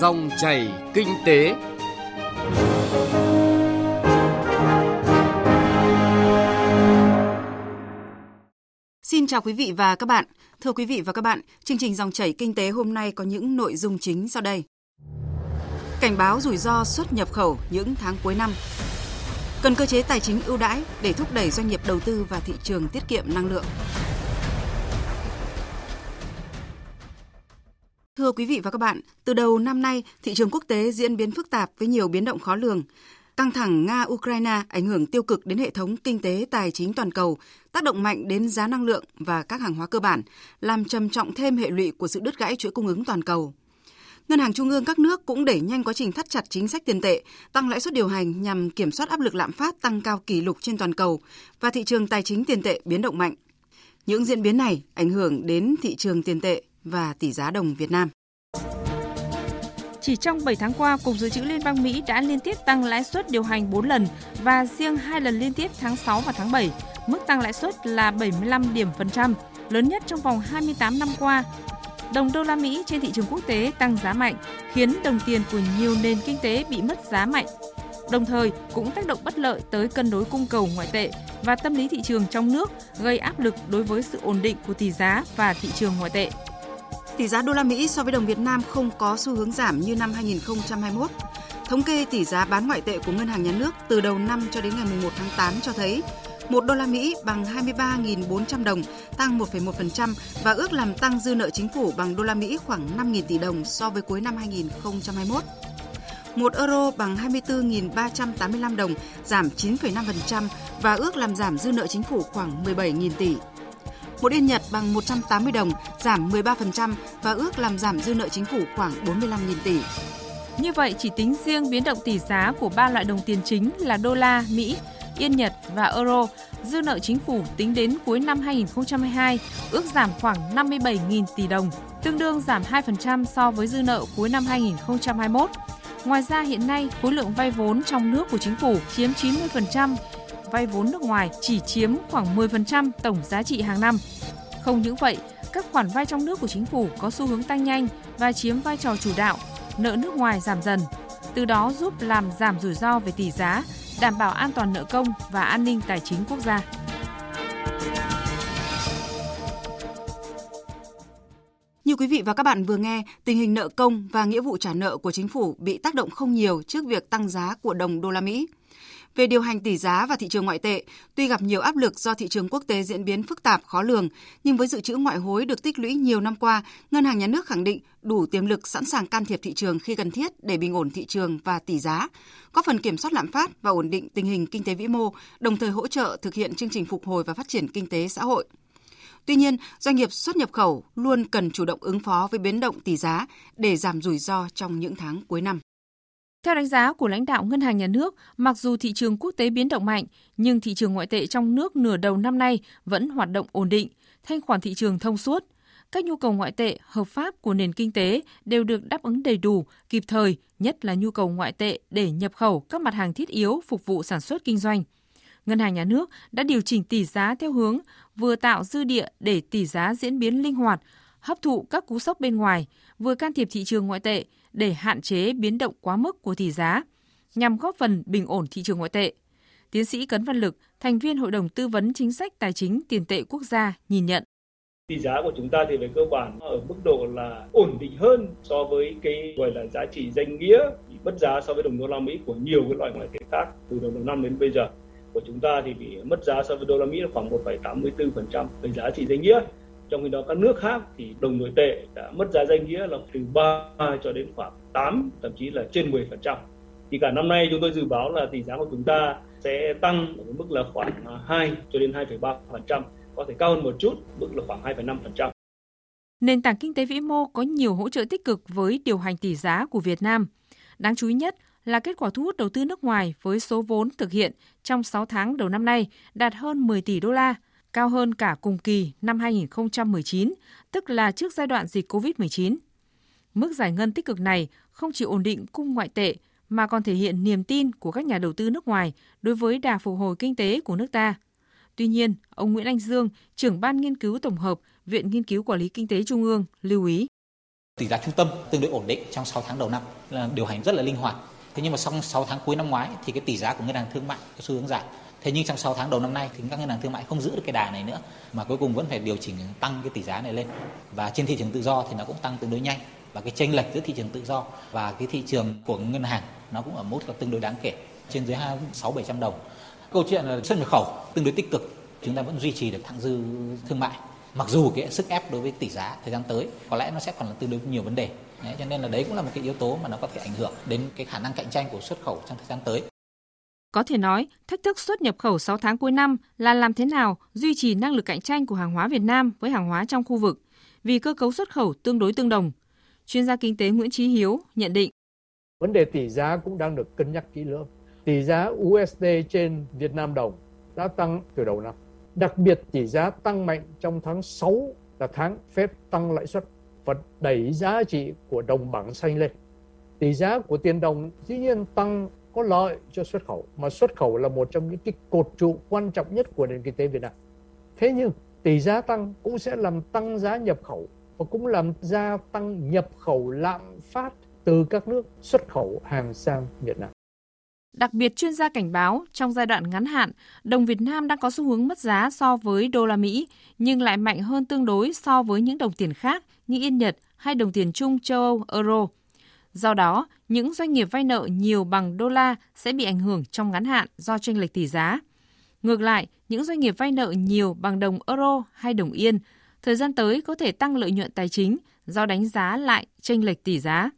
Dòng chảy kinh tế. Xin chào quý vị và các bạn. Thưa quý vị và các bạn, chương trình Dòng chảy kinh tế hôm nay có những nội dung chính sau đây. Cảnh báo rủi ro xuất nhập khẩu những tháng cuối năm. Cần cơ chế tài chính ưu đãi để thúc đẩy doanh nghiệp đầu tư và thị trường tiết kiệm năng lượng. Thưa quý vị và các bạn, từ đầu năm nay, thị trường quốc tế diễn biến phức tạp với nhiều biến động khó lường. Căng thẳng Nga-Ukraine ảnh hưởng tiêu cực đến hệ thống kinh tế tài chính toàn cầu, tác động mạnh đến giá năng lượng và các hàng hóa cơ bản, làm trầm trọng thêm hệ lụy của sự đứt gãy chuỗi cung ứng toàn cầu. Ngân hàng trung ương các nước cũng đẩy nhanh quá trình thắt chặt chính sách tiền tệ, tăng lãi suất điều hành nhằm kiểm soát áp lực lạm phát tăng cao kỷ lục trên toàn cầu và thị trường tài chính tiền tệ biến động mạnh. Những diễn biến này ảnh hưởng đến thị trường tiền tệ và tỷ giá đồng Việt Nam. Chỉ trong 7 tháng qua, Cục Dự trữ Liên bang Mỹ đã liên tiếp tăng lãi suất điều hành 4 lần và riêng hai lần liên tiếp tháng 6 và tháng 7, mức tăng lãi suất là 75 điểm phần trăm, lớn nhất trong vòng 28 năm qua. Đồng đô la Mỹ trên thị trường quốc tế tăng giá mạnh, khiến đồng tiền của nhiều nền kinh tế bị mất giá mạnh. Đồng thời cũng tác động bất lợi tới cân đối cung cầu ngoại tệ và tâm lý thị trường trong nước, gây áp lực đối với sự ổn định của tỷ giá và thị trường ngoại tệ. Tỷ giá đô la Mỹ so với đồng Việt Nam không có xu hướng giảm như năm 2021. Thống kê tỷ giá bán ngoại tệ của Ngân hàng Nhà nước từ đầu năm cho đến ngày 1 tháng 8 cho thấy 1 đô la Mỹ bằng 23.400 đồng, tăng 1,1% và ước làm tăng dư nợ chính phủ bằng đô la Mỹ khoảng 5.000 tỷ đồng so với cuối năm 2021. 1 euro bằng 24.385 đồng, giảm 9,5% và ước làm giảm dư nợ chính phủ khoảng 17.000 tỷ. Một yên Nhật bằng 180 đồng, giảm 13% và ước làm giảm dư nợ chính phủ khoảng 45.000 tỷ. Như vậy, chỉ tính riêng biến động tỷ giá của ba loại đồng tiền chính là đô la, Mỹ, Yên Nhật và euro, dư nợ chính phủ tính đến cuối năm 2022 ước giảm khoảng 57.000 tỷ đồng, tương đương giảm 2% so với dư nợ cuối năm 2021. Ngoài ra hiện nay, khối lượng vay vốn trong nước của chính phủ chiếm 90%, vay vốn nước ngoài chỉ chiếm khoảng 10% tổng giá trị hàng năm. Không những vậy, các khoản vay trong nước của chính phủ có xu hướng tăng nhanh và chiếm vai trò chủ đạo, nợ nước ngoài giảm dần, từ đó giúp làm giảm rủi ro về tỷ giá, đảm bảo an toàn nợ công và an ninh tài chính quốc gia. Như quý vị và các bạn vừa nghe, tình hình nợ công và nghĩa vụ trả nợ của chính phủ bị tác động không nhiều trước việc tăng giá của đồng đô la Mỹ. Về điều hành tỷ giá và thị trường ngoại tệ, tuy gặp nhiều áp lực do thị trường quốc tế diễn biến phức tạp khó lường, nhưng với dự trữ ngoại hối được tích lũy nhiều năm qua, Ngân hàng Nhà nước khẳng định đủ tiềm lực sẵn sàng can thiệp thị trường khi cần thiết để bình ổn thị trường và tỷ giá, góp phần kiểm soát lạm phát và ổn định tình hình kinh tế vĩ mô, đồng thời hỗ trợ thực hiện chương trình phục hồi và phát triển kinh tế xã hội. Tuy nhiên, doanh nghiệp xuất nhập khẩu luôn cần chủ động ứng phó với biến động tỷ giá để giảm rủi ro trong những tháng cuối năm. Theo đánh giá của lãnh đạo Ngân hàng Nhà nước, mặc dù thị trường quốc tế biến động mạnh, nhưng thị trường ngoại tệ trong nước nửa đầu năm nay vẫn hoạt động ổn định, thanh khoản thị trường thông suốt. Các nhu cầu ngoại tệ hợp pháp của nền kinh tế đều được đáp ứng đầy đủ, kịp thời, nhất là nhu cầu ngoại tệ để nhập khẩu các mặt hàng thiết yếu phục vụ sản xuất kinh doanh. Ngân hàng Nhà nước đã điều chỉnh tỷ giá theo hướng vừa tạo dư địa để tỷ giá diễn biến linh hoạt, hấp thụ các cú sốc bên ngoài, vừa can thiệp thị trường ngoại tệ để hạn chế biến động quá mức của tỷ giá, nhằm góp phần bình ổn thị trường ngoại tệ. Tiến sĩ Cấn Văn Lực, thành viên Hội đồng Tư vấn Chính sách Tài chính Tiền tệ Quốc gia nhìn nhận. Tỷ giá của chúng ta thì về cơ bản ở mức độ là ổn định hơn so với cái gọi là giá trị danh nghĩa bất mất giá so với đồng đô la Mỹ của nhiều cái loại ngoại tệ khác từ đầu năm đến bây giờ của chúng ta thì bị mất giá so với đô la Mỹ là khoảng 1,84% về giá trị danh nghĩa trong khi đó các nước khác thì đồng nội tệ đã mất giá danh nghĩa là từ 3 cho đến khoảng 8 thậm chí là trên 10%. Thì cả năm nay chúng tôi dự báo là tỷ giá của chúng ta sẽ tăng ở mức là khoảng à, 2 cho đến 2,3%, có thể cao hơn một chút, mức là khoảng 2,5%. Nền tảng kinh tế vĩ mô có nhiều hỗ trợ tích cực với điều hành tỷ giá của Việt Nam. Đáng chú ý nhất là kết quả thu hút đầu tư nước ngoài với số vốn thực hiện trong 6 tháng đầu năm nay đạt hơn 10 tỷ đô la, cao hơn cả cùng kỳ năm 2019, tức là trước giai đoạn dịch COVID-19. Mức giải ngân tích cực này không chỉ ổn định cung ngoại tệ mà còn thể hiện niềm tin của các nhà đầu tư nước ngoài đối với đà phục hồi kinh tế của nước ta. Tuy nhiên, ông Nguyễn Anh Dương, trưởng ban nghiên cứu tổng hợp, Viện Nghiên cứu Quản lý Kinh tế Trung ương, lưu ý. Tỷ giá trung tâm tương đối ổn định trong 6 tháng đầu năm là điều hành rất là linh hoạt. Thế nhưng mà sau 6 tháng cuối năm ngoái thì cái tỷ giá của ngân hàng thương mại có xu hướng giảm. Thế nhưng trong 6 tháng đầu năm nay thì các ngân hàng thương mại không giữ được cái đà này nữa mà cuối cùng vẫn phải điều chỉnh tăng cái tỷ giá này lên. Và trên thị trường tự do thì nó cũng tăng tương đối nhanh. Và cái chênh lệch giữa thị trường tự do và cái thị trường của ngân hàng nó cũng ở mức là tương đối đáng kể trên dưới hai sáu bảy trăm đồng. Câu chuyện là xuất nhập khẩu tương đối tích cực chúng ta vẫn duy trì được thặng dư thương mại. Mặc dù cái sức ép đối với tỷ giá thời gian tới có lẽ nó sẽ còn là tương đối nhiều vấn đề. Đấy, cho nên là đấy cũng là một cái yếu tố mà nó có thể ảnh hưởng đến cái khả năng cạnh tranh của xuất khẩu trong thời gian tới có thể nói, thách thức xuất nhập khẩu 6 tháng cuối năm là làm thế nào duy trì năng lực cạnh tranh của hàng hóa Việt Nam với hàng hóa trong khu vực, vì cơ cấu xuất khẩu tương đối tương đồng. Chuyên gia kinh tế Nguyễn Chí Hiếu nhận định. Vấn đề tỷ giá cũng đang được cân nhắc kỹ lưỡng. Tỷ giá USD trên Việt Nam đồng đã tăng từ đầu năm. Đặc biệt tỷ giá tăng mạnh trong tháng 6 là tháng phép tăng lãi suất và đẩy giá trị của đồng bảng xanh lên. Tỷ giá của tiền đồng dĩ nhiên tăng có lợi cho xuất khẩu mà xuất khẩu là một trong những cái cột trụ quan trọng nhất của nền kinh tế Việt Nam. Thế nhưng tỷ giá tăng cũng sẽ làm tăng giá nhập khẩu và cũng làm gia tăng nhập khẩu lạm phát từ các nước xuất khẩu hàng sang Việt Nam. Đặc biệt chuyên gia cảnh báo trong giai đoạn ngắn hạn, đồng Việt Nam đang có xu hướng mất giá so với đô la Mỹ nhưng lại mạnh hơn tương đối so với những đồng tiền khác như yên Nhật hay đồng tiền chung châu Âu euro. Do đó, những doanh nghiệp vay nợ nhiều bằng đô la sẽ bị ảnh hưởng trong ngắn hạn do chênh lệch tỷ giá. Ngược lại, những doanh nghiệp vay nợ nhiều bằng đồng euro hay đồng yên thời gian tới có thể tăng lợi nhuận tài chính do đánh giá lại chênh lệch tỷ giá.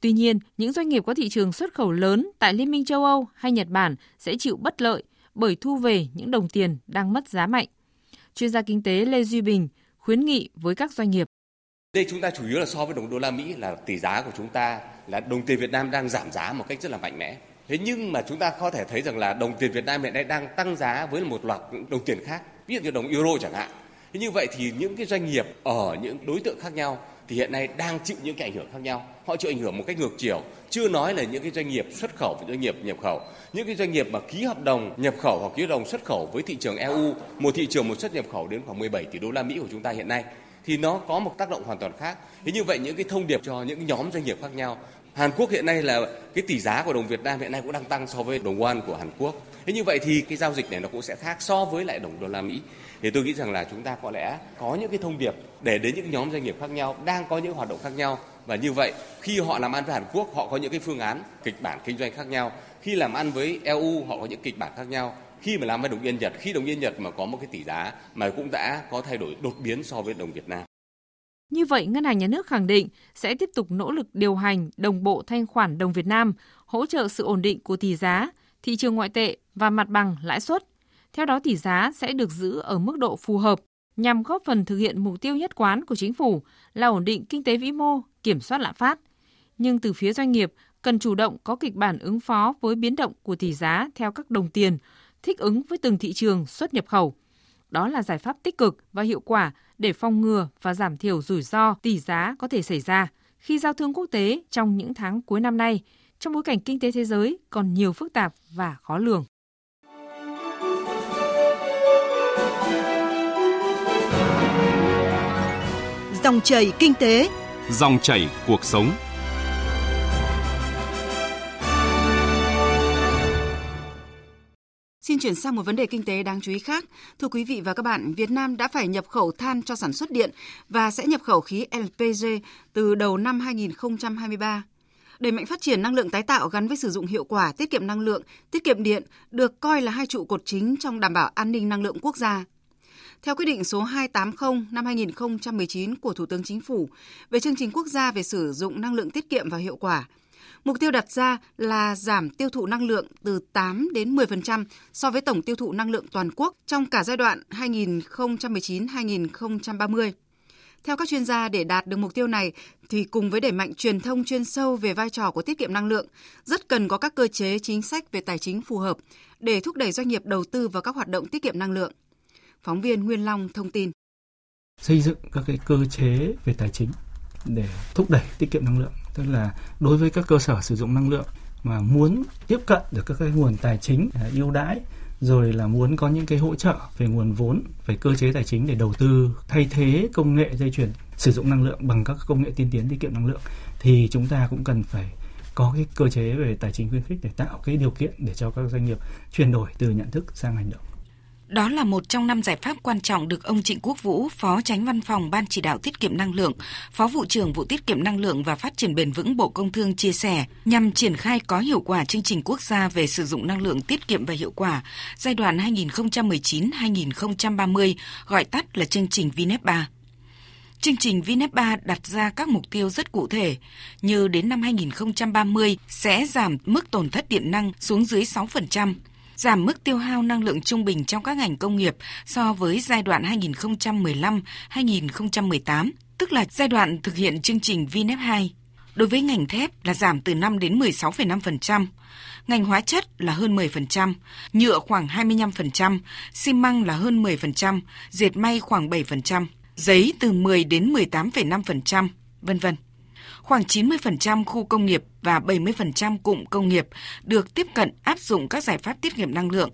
Tuy nhiên, những doanh nghiệp có thị trường xuất khẩu lớn tại Liên minh châu Âu hay Nhật Bản sẽ chịu bất lợi bởi thu về những đồng tiền đang mất giá mạnh. Chuyên gia kinh tế Lê Duy Bình khuyến nghị với các doanh nghiệp. Đây chúng ta chủ yếu là so với đồng đô la Mỹ là tỷ giá của chúng ta là đồng tiền Việt Nam đang giảm giá một cách rất là mạnh mẽ. Thế nhưng mà chúng ta có thể thấy rằng là đồng tiền Việt Nam hiện nay đang tăng giá với một loạt đồng tiền khác, ví dụ như đồng euro chẳng hạn Thế như vậy thì những cái doanh nghiệp ở những đối tượng khác nhau thì hiện nay đang chịu những cái ảnh hưởng khác nhau. Họ chịu ảnh hưởng một cách ngược chiều. Chưa nói là những cái doanh nghiệp xuất khẩu và doanh nghiệp nhập khẩu. Những cái doanh nghiệp mà ký hợp đồng nhập khẩu hoặc ký hợp đồng xuất khẩu với thị trường EU, một thị trường một xuất nhập khẩu đến khoảng 17 tỷ đô la Mỹ của chúng ta hiện nay thì nó có một tác động hoàn toàn khác. Thế như vậy những cái thông điệp cho những nhóm doanh nghiệp khác nhau Hàn Quốc hiện nay là cái tỷ giá của đồng Việt Nam hiện nay cũng đang tăng so với đồng won của Hàn Quốc. Thế như vậy thì cái giao dịch này nó cũng sẽ khác so với lại đồng đô la Mỹ. Thì tôi nghĩ rằng là chúng ta có lẽ có những cái thông điệp để đến những nhóm doanh nghiệp khác nhau, đang có những hoạt động khác nhau và như vậy, khi họ làm ăn với Hàn Quốc, họ có những cái phương án kịch bản kinh doanh khác nhau. Khi làm ăn với EU họ có những kịch bản khác nhau khi mà làm với đồng yên Nhật, khi đồng yên Nhật mà có một cái tỷ giá mà cũng đã có thay đổi đột biến so với đồng Việt Nam. Như vậy, Ngân hàng Nhà nước khẳng định sẽ tiếp tục nỗ lực điều hành đồng bộ thanh khoản đồng Việt Nam, hỗ trợ sự ổn định của tỷ giá, thị trường ngoại tệ và mặt bằng lãi suất. Theo đó, tỷ giá sẽ được giữ ở mức độ phù hợp nhằm góp phần thực hiện mục tiêu nhất quán của chính phủ là ổn định kinh tế vĩ mô, kiểm soát lạm phát. Nhưng từ phía doanh nghiệp, cần chủ động có kịch bản ứng phó với biến động của tỷ giá theo các đồng tiền, thích ứng với từng thị trường xuất nhập khẩu. Đó là giải pháp tích cực và hiệu quả để phòng ngừa và giảm thiểu rủi ro tỷ giá có thể xảy ra khi giao thương quốc tế trong những tháng cuối năm nay, trong bối cảnh kinh tế thế giới còn nhiều phức tạp và khó lường. Dòng chảy kinh tế, dòng chảy cuộc sống. Chuyển sang một vấn đề kinh tế đáng chú ý khác. Thưa quý vị và các bạn, Việt Nam đã phải nhập khẩu than cho sản xuất điện và sẽ nhập khẩu khí LPG từ đầu năm 2023. Đẩy mạnh phát triển năng lượng tái tạo gắn với sử dụng hiệu quả, tiết kiệm năng lượng, tiết kiệm điện được coi là hai trụ cột chính trong đảm bảo an ninh năng lượng quốc gia. Theo quyết định số 280 năm 2019 của Thủ tướng Chính phủ về chương trình quốc gia về sử dụng năng lượng tiết kiệm và hiệu quả, Mục tiêu đặt ra là giảm tiêu thụ năng lượng từ 8 đến 10% so với tổng tiêu thụ năng lượng toàn quốc trong cả giai đoạn 2019-2030. Theo các chuyên gia, để đạt được mục tiêu này thì cùng với đẩy mạnh truyền thông chuyên sâu về vai trò của tiết kiệm năng lượng, rất cần có các cơ chế chính sách về tài chính phù hợp để thúc đẩy doanh nghiệp đầu tư vào các hoạt động tiết kiệm năng lượng. Phóng viên Nguyên Long thông tin. Xây dựng các cái cơ chế về tài chính để thúc đẩy tiết kiệm năng lượng tức là đối với các cơ sở sử dụng năng lượng mà muốn tiếp cận được các cái nguồn tài chính à, ưu đãi rồi là muốn có những cái hỗ trợ về nguồn vốn, về cơ chế tài chính để đầu tư thay thế công nghệ dây chuyển sử dụng năng lượng bằng các công nghệ tiên tiến tiết kiệm năng lượng thì chúng ta cũng cần phải có cái cơ chế về tài chính khuyến khích để tạo cái điều kiện để cho các doanh nghiệp chuyển đổi từ nhận thức sang hành động. Đó là một trong năm giải pháp quan trọng được ông Trịnh Quốc Vũ, Phó Tránh Văn phòng Ban Chỉ đạo Tiết kiệm Năng lượng, Phó Vụ trưởng Vụ Tiết kiệm Năng lượng và Phát triển Bền vững Bộ Công Thương chia sẻ nhằm triển khai có hiệu quả chương trình quốc gia về sử dụng năng lượng tiết kiệm và hiệu quả giai đoạn 2019-2030, gọi tắt là chương trình VNEP 3. Chương trình VNEP 3 đặt ra các mục tiêu rất cụ thể, như đến năm 2030 sẽ giảm mức tổn thất điện năng xuống dưới 6%, giảm mức tiêu hao năng lượng trung bình trong các ngành công nghiệp so với giai đoạn 2015-2018, tức là giai đoạn thực hiện chương trình VNEP 2. Đối với ngành thép là giảm từ 5 đến 16,5%, ngành hóa chất là hơn 10%, nhựa khoảng 25%, xi măng là hơn 10%, dệt may khoảng 7%, giấy từ 10 đến 18,5%, vân vân khoảng 90% khu công nghiệp và 70% cụm công nghiệp được tiếp cận áp dụng các giải pháp tiết kiệm năng lượng,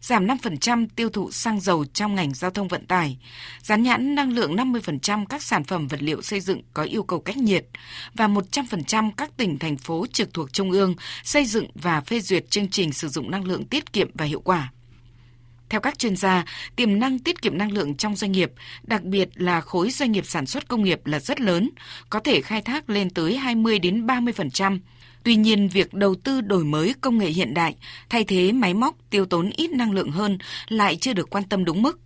giảm 5% tiêu thụ xăng dầu trong ngành giao thông vận tải, dán nhãn năng lượng 50% các sản phẩm vật liệu xây dựng có yêu cầu cách nhiệt và 100% các tỉnh thành phố trực thuộc trung ương xây dựng và phê duyệt chương trình sử dụng năng lượng tiết kiệm và hiệu quả. Theo các chuyên gia, tiềm năng tiết kiệm năng lượng trong doanh nghiệp, đặc biệt là khối doanh nghiệp sản xuất công nghiệp là rất lớn, có thể khai thác lên tới 20 đến 30%. Tuy nhiên, việc đầu tư đổi mới công nghệ hiện đại, thay thế máy móc tiêu tốn ít năng lượng hơn lại chưa được quan tâm đúng mức.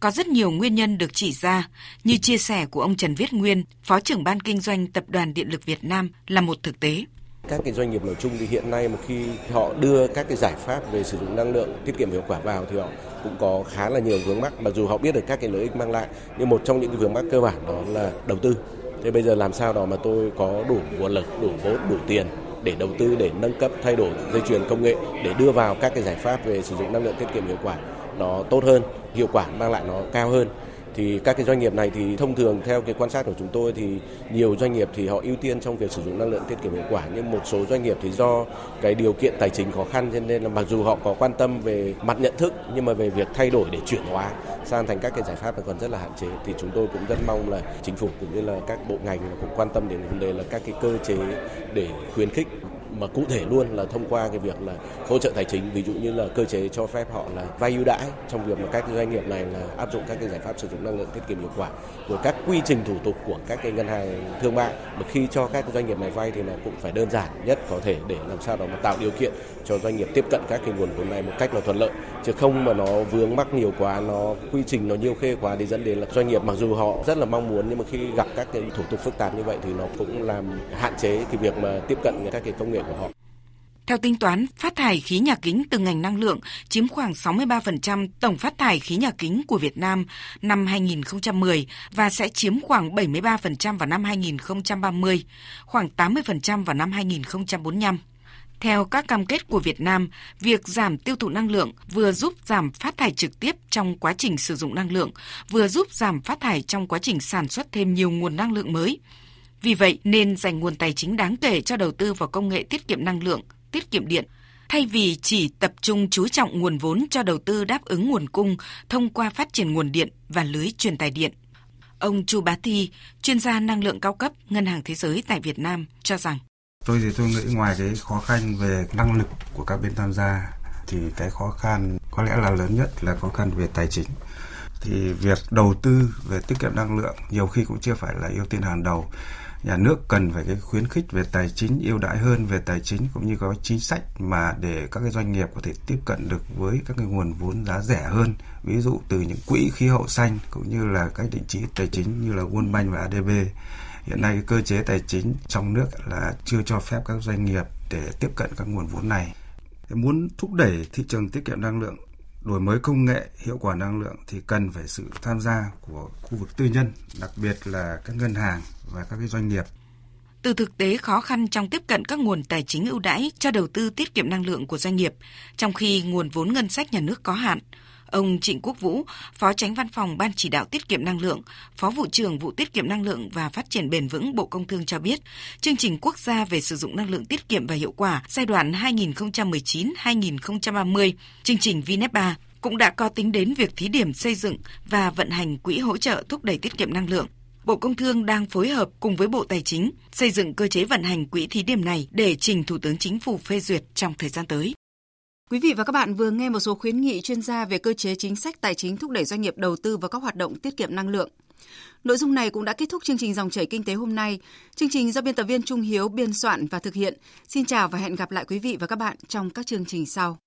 Có rất nhiều nguyên nhân được chỉ ra, như chia sẻ của ông Trần Viết Nguyên, Phó trưởng ban kinh doanh Tập đoàn Điện lực Việt Nam là một thực tế. Các cái doanh nghiệp nói chung thì hiện nay một khi họ đưa các cái giải pháp về sử dụng năng lượng tiết kiệm hiệu quả vào thì họ cũng có khá là nhiều vướng mắc mặc dù họ biết được các cái lợi ích mang lại nhưng một trong những cái vướng mắc cơ bản đó là đầu tư. Thế bây giờ làm sao đó mà tôi có đủ nguồn lực, đủ vốn, đủ tiền để đầu tư để nâng cấp thay đổi dây chuyền công nghệ để đưa vào các cái giải pháp về sử dụng năng lượng tiết kiệm hiệu quả nó tốt hơn, hiệu quả mang lại nó cao hơn thì các cái doanh nghiệp này thì thông thường theo cái quan sát của chúng tôi thì nhiều doanh nghiệp thì họ ưu tiên trong việc sử dụng năng lượng tiết kiệm hiệu quả. Nhưng một số doanh nghiệp thì do cái điều kiện tài chính khó khăn cho nên là mặc dù họ có quan tâm về mặt nhận thức nhưng mà về việc thay đổi để chuyển hóa sang thành các cái giải pháp còn rất là hạn chế thì chúng tôi cũng rất mong là chính phủ cũng như là các bộ ngành cũng quan tâm đến vấn đề là các cái cơ chế để khuyến khích mà cụ thể luôn là thông qua cái việc là hỗ trợ tài chính, ví dụ như là cơ chế cho phép họ là vay ưu đãi trong việc mà các doanh nghiệp này là áp dụng các cái giải pháp sử dụng năng lượng tiết kiệm hiệu quả rồi các quy trình thủ tục của các cái ngân hàng thương mại. Mà khi cho các doanh nghiệp này vay thì là cũng phải đơn giản nhất có thể để làm sao đó mà tạo điều kiện cho doanh nghiệp tiếp cận các cái nguồn vốn này một cách là thuận lợi. Chứ không mà nó vướng mắc nhiều quá, nó quy trình nó nhiều khê quá thì dẫn đến là doanh nghiệp mặc dù họ rất là mong muốn nhưng mà khi gặp các cái thủ tục phức tạp như vậy thì nó cũng làm hạn chế cái việc mà tiếp cận các cái công nghệ của họ. Theo tính toán, phát thải khí nhà kính từ ngành năng lượng chiếm khoảng 63% tổng phát thải khí nhà kính của Việt Nam năm 2010 và sẽ chiếm khoảng 73% vào năm 2030, khoảng 80% vào năm 2045. Theo các cam kết của Việt Nam, việc giảm tiêu thụ năng lượng vừa giúp giảm phát thải trực tiếp trong quá trình sử dụng năng lượng, vừa giúp giảm phát thải trong quá trình sản xuất thêm nhiều nguồn năng lượng mới. Vì vậy nên dành nguồn tài chính đáng kể cho đầu tư vào công nghệ tiết kiệm năng lượng, tiết kiệm điện, thay vì chỉ tập trung chú trọng nguồn vốn cho đầu tư đáp ứng nguồn cung thông qua phát triển nguồn điện và lưới truyền tải điện. Ông Chu Bá Thi, chuyên gia năng lượng cao cấp Ngân hàng Thế giới tại Việt Nam cho rằng Tôi thì tôi nghĩ ngoài cái khó khăn về năng lực của các bên tham gia thì cái khó khăn có lẽ là lớn nhất là khó khăn về tài chính. Thì việc đầu tư về tiết kiệm năng lượng nhiều khi cũng chưa phải là ưu tiên hàng đầu. Nhà nước cần phải cái khuyến khích về tài chính ưu đãi hơn về tài chính cũng như có chính sách mà để các cái doanh nghiệp có thể tiếp cận được với các cái nguồn vốn giá rẻ hơn ví dụ từ những quỹ khí hậu xanh cũng như là các định chế tài chính như là World Bank và ADB hiện nay cơ chế tài chính trong nước là chưa cho phép các doanh nghiệp để tiếp cận các nguồn vốn này. Muốn thúc đẩy thị trường tiết kiệm năng lượng, đổi mới công nghệ, hiệu quả năng lượng thì cần phải sự tham gia của khu vực tư nhân, đặc biệt là các ngân hàng và các cái doanh nghiệp. Từ thực tế khó khăn trong tiếp cận các nguồn tài chính ưu đãi cho đầu tư tiết kiệm năng lượng của doanh nghiệp, trong khi nguồn vốn ngân sách nhà nước có hạn, Ông Trịnh Quốc Vũ, Phó Tránh Văn phòng Ban Chỉ đạo Tiết kiệm Năng lượng, Phó Vụ trưởng Vụ Tiết kiệm Năng lượng và Phát triển Bền vững Bộ Công Thương cho biết, chương trình quốc gia về sử dụng năng lượng tiết kiệm và hiệu quả giai đoạn 2019-2030, chương trình VNEP 3 cũng đã có tính đến việc thí điểm xây dựng và vận hành quỹ hỗ trợ thúc đẩy tiết kiệm năng lượng. Bộ Công Thương đang phối hợp cùng với Bộ Tài chính xây dựng cơ chế vận hành quỹ thí điểm này để trình Thủ tướng Chính phủ phê duyệt trong thời gian tới. Quý vị và các bạn vừa nghe một số khuyến nghị chuyên gia về cơ chế chính sách tài chính thúc đẩy doanh nghiệp đầu tư vào các hoạt động tiết kiệm năng lượng. Nội dung này cũng đã kết thúc chương trình dòng chảy kinh tế hôm nay. Chương trình do biên tập viên Trung Hiếu biên soạn và thực hiện. Xin chào và hẹn gặp lại quý vị và các bạn trong các chương trình sau.